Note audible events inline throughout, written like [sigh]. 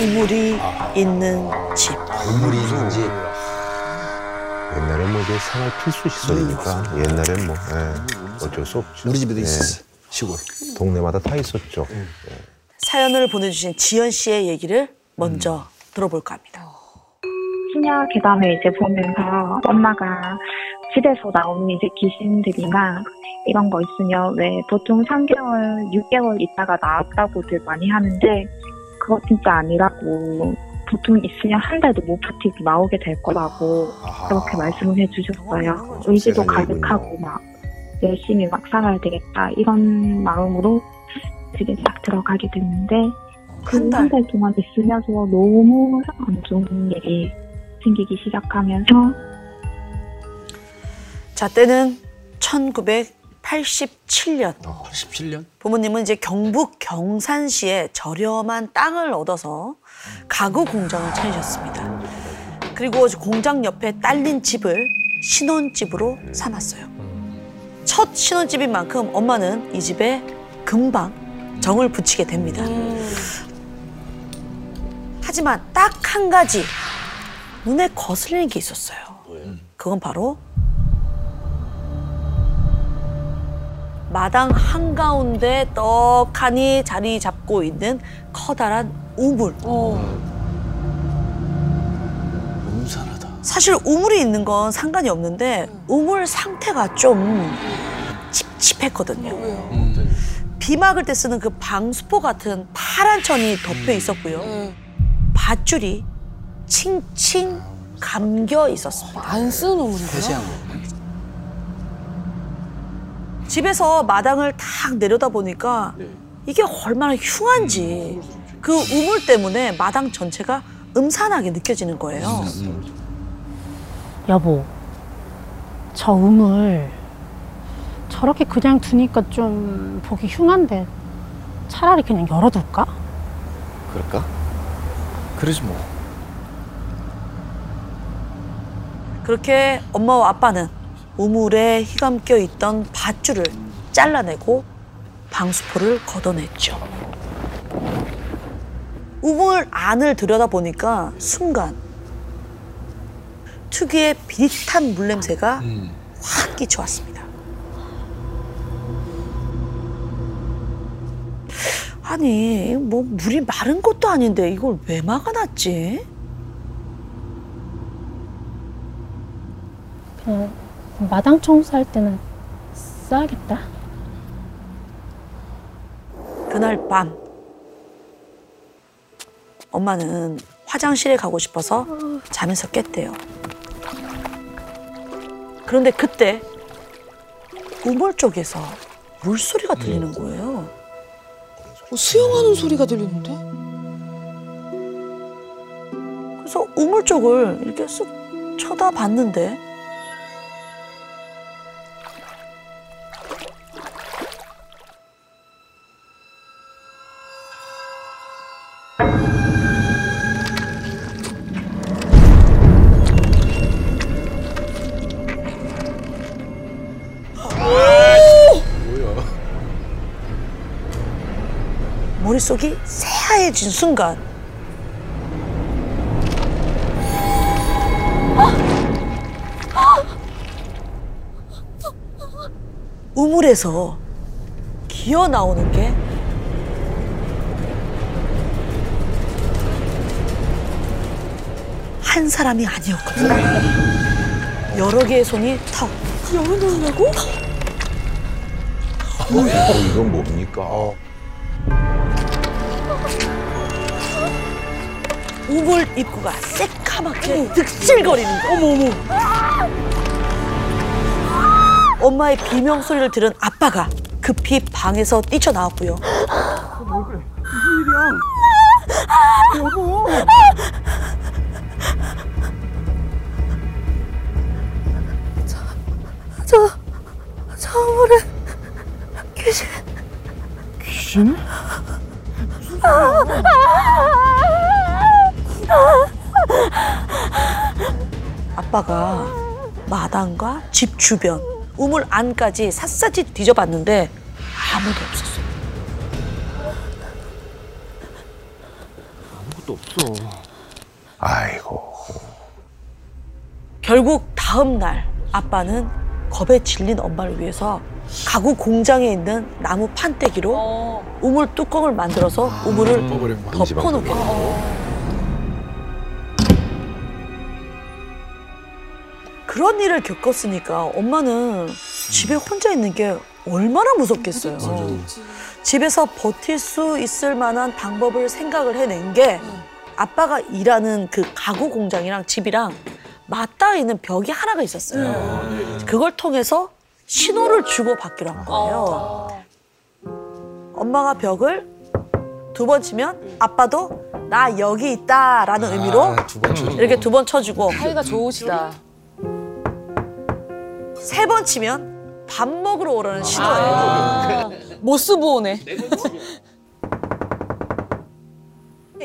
우물이 있는 집. 우물이 있는지 옛날에 뭐 이게 생활 필수 시설이니까 옛날엔 뭐 예, 어쩔 수 없죠. 우리 집에도 예, 있었어 시골. 동네마다 다 있었죠. 사연을 보내주신 지연 씨의 얘기를 먼저 들어볼까 합니다. 심야 괴담을 이제 보면서 엄마가 집에서 나오는 이제 귀신들이나 이런 거 있으면 왜 보통 3개월, 6개월 있다가 나왔다고들 많이 하는데 그거 진짜 아니라고. 보통 있으면 한 달도 못 버티고 나오게 될 거라고 그렇게 말씀을 해주셨어요. 의지도 세상에. 가득하고 막 열심히 막 살아야 되겠다. 이런 마음으로 집에 딱 들어가게 됐는데 그한 달. 한 달 동안 있으면서 너무 안 좋은 일이 생기기 시작하면서 자, 때는 1987년. 17년? 부모님은 이제 경북 경산시에 저렴한 땅을 얻어서 가구 공장을 차리셨습니다. 그리고 공장 옆에 딸린 집을 신혼집으로 삼았어요. 첫 신혼집인 만큼 엄마는 이 집에 금방 정을 붙이게 됩니다. 하지만 딱 한 가지 눈에 거슬리는 게 있었어요. 그건 바로 마당 한가운데 떡하니 자리 잡고 있는 커다란 우물. 음산하다. 사실 우물이 있는 건 상관이 없는데 우물 상태가 좀 찝찝했거든요. 음. 비 막을 때 쓰는 그 방수포 같은 파란 천이 덮여 있었고요. 밧줄이 칭칭 감겨 있었습니다. 안 쓰는 우물이구나. 집에서 마당을 탁 내려다 보니까 이게 얼마나 흉한지 그 우물 때문에 마당 전체가 음산하게 느껴지는 거예요. 여보, 저 우물 저렇게 그냥 두니까 좀 보기 흉한데 차라리 그냥 열어둘까? 그럴까? 그러지 뭐. 그렇게 엄마와 아빠는 우물에 휘감겨 있던 밧줄을 잘라내고 방수포를 걷어냈죠. 우물 안을 들여다보니까 순간 특유의 비릿한 물냄새가 음. 확 끼쳐왔습니다. 아니, 뭐 물이 마른 것도 아닌데 이걸 왜 막아놨지? 그냥 마당 청소할 때는 써야겠다. 그날 밤 엄마는 화장실에 가고 싶어서 잠에서 깼대요. 그런데 그때 우물 쪽에서 물소리가 들리는 거예요. 어, 수영하는 소리가 들리는데? 그래서 우물 쪽을 이렇게 쓱 쳐다봤는데 속이 새하얘진 순간 우물에서 기어 나오는 게 한 사람이 아니었거든요. 여러 개의 손이 턱 열어 놓으려고? 어, 이건 뭡니까? 우물 입구가 새카맣게 득실거리는 거. 어머 어머. 엄마의 비명 소리를 들은 아빠가 급히 방에서 뛰쳐나왔고요. 저, 저 우물에 귀신. 귀신? 아빠가 마당과 집 주변, 우물 안까지 샅샅이 뒤져봤는데 아무도 없었어요. 아무것도 없어. 아이고. 결국 다음 날 아빠는 겁에 질린 엄마를 위해서 가구 공장에 있는 나무 판때기로 어. 우물 뚜껑을 만들어서 우물을 덮어버린 거야. 덮어놓게 됩니다. 그런 일을 겪었으니까 엄마는 집에 혼자 있는 게 얼마나 무섭겠어요. 집에서 버틸 수 있을 만한 방법을 생각을 해낸 게 아빠가 일하는 그 가구 공장이랑 집이랑 맞닿아 있는 벽이 하나가 있었어요. 그걸 통해서 신호를 주고 받기로 한 거예요. 엄마가 벽을 두 번 치면 아빠도 나 여기 있다라는 의미로 아, 두번 쳐. 이렇게 두 번 쳐주고 사이가 좋으시다. 세 번 치면 밥 먹으러 오라는 신호예요. 아, 모스보호네. [laughs]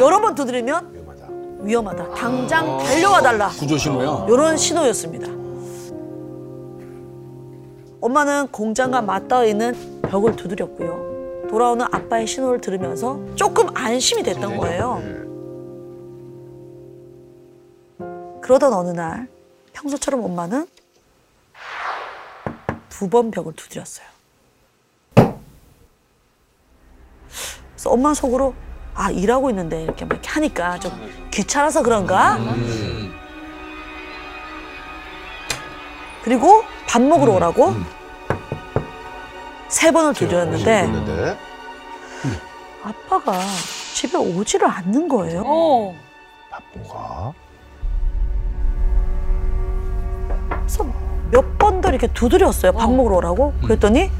여러 번 두드리면 위험하다. 당장 달려와 달라. 구조 신호야. 이런 신호였습니다. 엄마는 공장과 맞닿아 있는 벽을 두드렸고요. 돌아오는 아빠의 신호를 들으면서 조금 안심이 됐던 거예요. 그러던 어느 날 평소처럼 엄마는 두 번 벽을 두드렸어요. 그래서 엄마 속으로 아 일하고 있는데 이렇게 막 이렇게 하니까 좀 귀찮아서 그런가? 그리고 밥 먹으러 오라고 세 번을 두드렸는데. 아빠가 집에 오지를 않는 거예요. 어. 바쁜가? 그래서 몇번더 이렇게 두드렸어요. 밥 먹으러 오라고. 그랬더니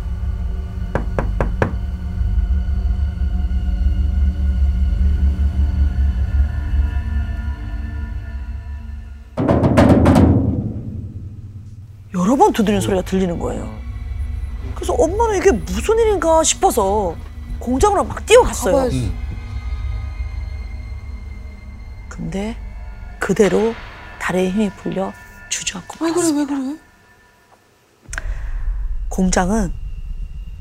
여러 번 두드리는 소리가 들리는 거예요. 그래서 엄마는 이게 무슨 일인가 싶어서 공장으로 막 뛰어갔어요. 가봐야지. 근데 그대로 다리에 힘이 풀려 주저앉고 왜 그래, 말았습니다. 왜 그래? 공장은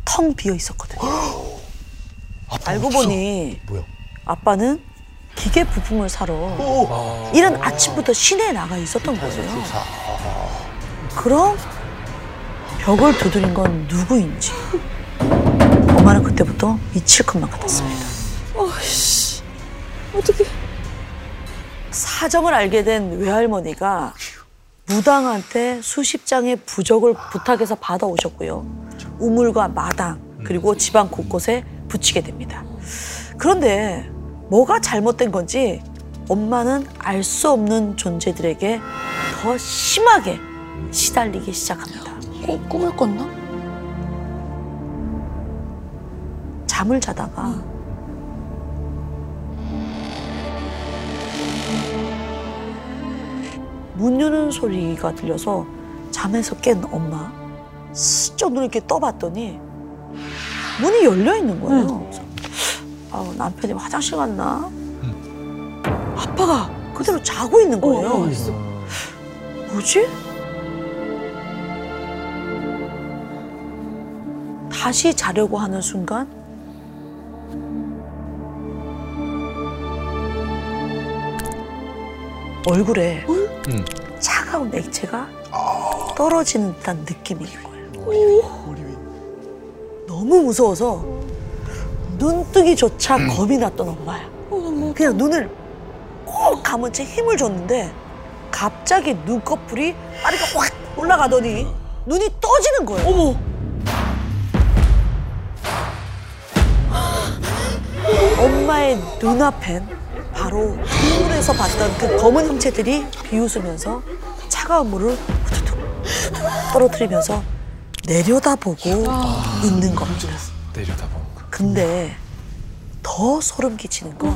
텅 비어 있었거든요. [gasps] 알고 보니 뭐야? 아빠는 기계 부품을 사러 이른 아침부터 시내에 나가 있었던 거예요. 그럼 벽을 두드린 건 누구인지 엄마는 그때부터 미칠 것만 같았습니다. 어이씨. 어떻게. 사정을 알게 된 외할머니가 무당한테 수십 장의 부적을 부탁해서 받아오셨고요. 우물과 마당 그리고 집안 곳곳에 붙이게 됩니다. 그런데 뭐가 잘못된 건지 엄마는 알 수 없는 존재들에게 더 심하게 시달리기 시작합니다. 꾸, 꿈을 꿨나? 잠을 자다가 문 여는 소리가 들려서 잠에서 깬 엄마 슬쩍 눈을 이렇게 떠봤더니 문이 열려 있는 거예요. 그래서 아우, 남편이 화장실 갔나? 아빠가 그대로 자고 있는 거예요. 뭐지? 다시 자려고 하는 순간 얼굴에 응. 차가운 액체가 떨어지는 듯한 느낌인 거예요. 너무 무서워서 눈뜨기조차 겁이 났던 엄마야. 그냥 눈을 꼭 감은 채 힘을 줬는데 갑자기 눈꺼풀이 빠르게 확 올라가더니 눈이 떠지는 거예요. 어머. 엄마의 눈앞엔 바로 우물에서 봤던 그 검은 형체들이 비웃으면서 차가운 물을 후두둑 떨어뜨리면서 내려다보고 있는 겁니다. 내려다보는 거. 근데 더 소름 끼치는 건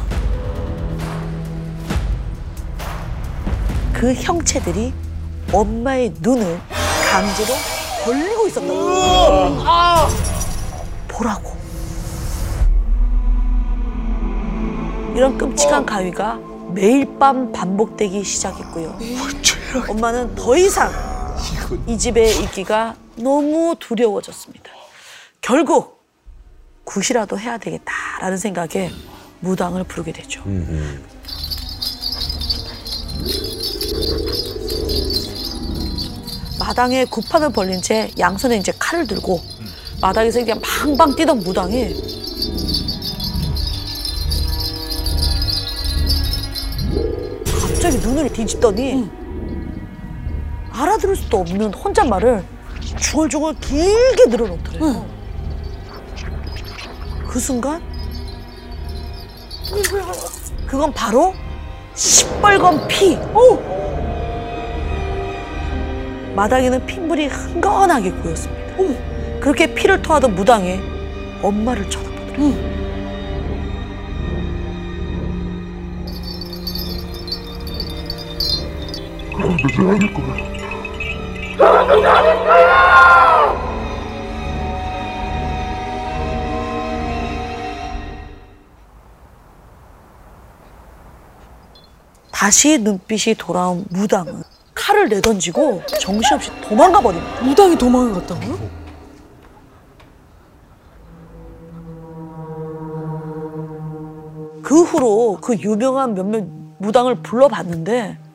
그 형체들이 엄마의 눈을 강제로 벌리고 있었던 거예요. 보라고. 이런 끔찍한 가위가 매일 밤 반복되기 시작했고요. 엄마는 더 이상 이 집에 있기가 너무 두려워졌습니다. 결국 굿이라도 해야 되겠다라는 생각에 무당을 부르게 되죠. 마당에 구판을 벌린 채 양손에 이제 칼을 들고 마당에서 그냥 방방 뛰던 무당이 갑자기 눈을 뒤집더니 알아들을 수도 없는 혼잣말을 중얼중얼 길게 늘어놓더래요. 그 순간 그건 바로 시뻘건 피. 마당에는 핏물이 흥건하게 고였습니다. 그렇게 피를 토하던 무당에 엄마를 쳐다보더래요. 다시 눈빛이 돌아온 무당은 칼을 내던지고 정신없이 도망가 버립니다. 무당이 도망을 갔다고요? 그 후로 그 유명한 몇몇 무당을 불러봤는데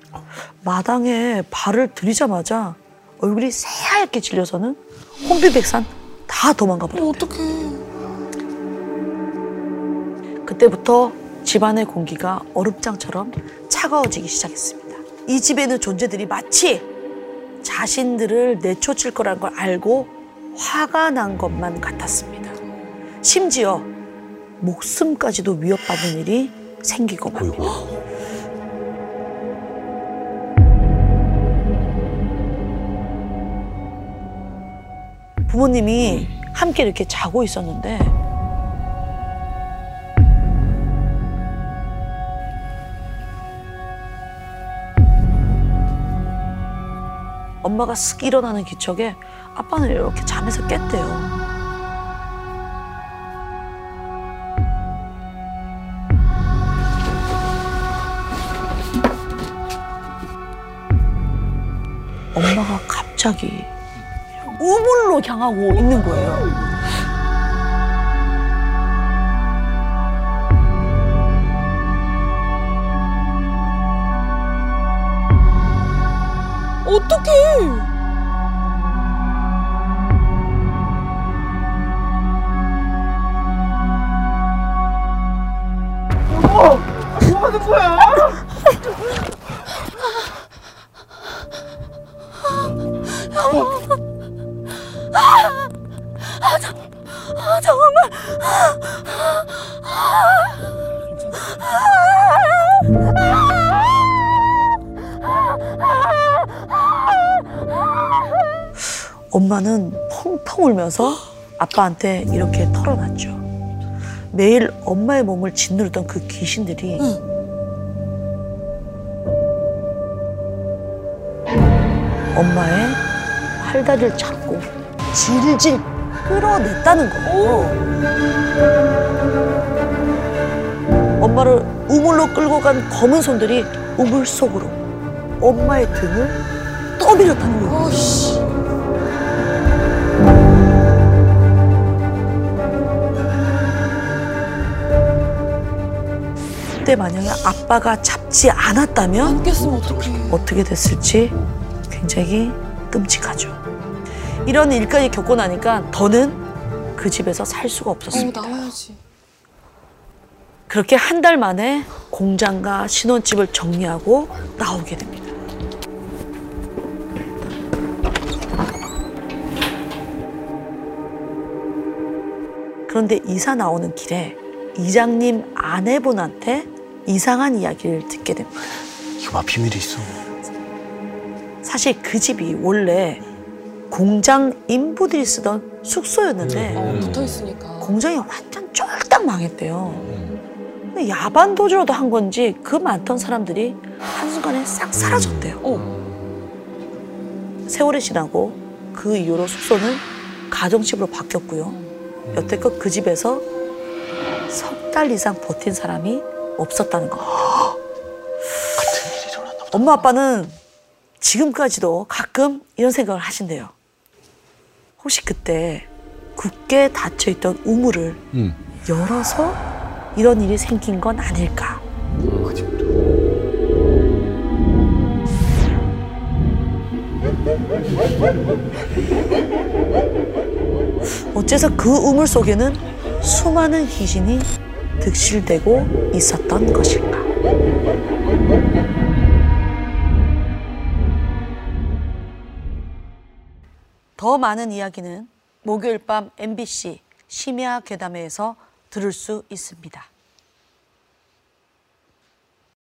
마당에 발을 들이자마자 얼굴이 새하얗게 질려서는 혼비백산 다 도망가 버렸대요. 어떡해. 그때부터 집안의 공기가 얼음장처럼 차가워지기 시작했습니다. 이 집에 있는 존재들이 마치 자신들을 내쫓을 거라는 걸 알고 화가 난 것만 같았습니다. 심지어 목숨까지도 위협받는 일이 생기고 맙니다. 부모님이 함께 이렇게 자고 있었는데 엄마가 쓱 일어나는 기척에 아빠는 이렇게 잠에서 깼대요. 엄마가 갑자기 우물로 향하고 있는 거예요. 어떡해. 엄마는 펑펑 울면서 아빠한테 이렇게 털어놨죠. 매일 엄마의 몸을 짓누르던 그 귀신들이 엄마의 팔다리를 잡고 질질 끌어냈다는 거예요. 엄마를 우물로 끌고 간 검은 손들이 우물 속으로 엄마의 등을 떠밀었다는 거예요. 그때 만약에 아빠가 잡지 않았다면. 어떻게 됐을지 굉장히 끔찍하죠. 이런 일까지 겪고 나니까 더는 그 집에서 살 수가 어, 없었습니다. 나와야지. 그렇게 한 달 만에 공장과 신혼집을 정리하고 나오게 됩니다. 그런데 이사 나오는 길에 이장님 아내분한테 이상한 이야기를 듣게 됩니다. 이거 막 비밀이 있어. 사실 그 집이 원래 공장 인부들이 쓰던 숙소였는데 어, 붙어 있으니까. 공장이 완전 쫄딱 망했대요. 근데 야반 도주로도 한 건지 그 많던 사람들이 한순간에 싹 사라졌대요. 어. 세월이 지나고 그 이후로 숙소는 가정집으로 바뀌었고요. 여태껏 그 집에서 석 달 이상 버틴 사람이 없었다는 겁니다. 같은 일이 일어났나 보다. 엄마 아빠는 지금까지도 가끔 이런 생각을 하신대요. 혹시 그때 굳게 닫혀 있던 우물을 응. 열어서 이런 일이 생긴 건 아닐까. 어째서 그 우물 속에는 수많은 귀신이 득실되고 있었던 것일까? 더 많은 이야기는 목요일 밤 MBC 심야 괴담회에서 들을 수 있습니다.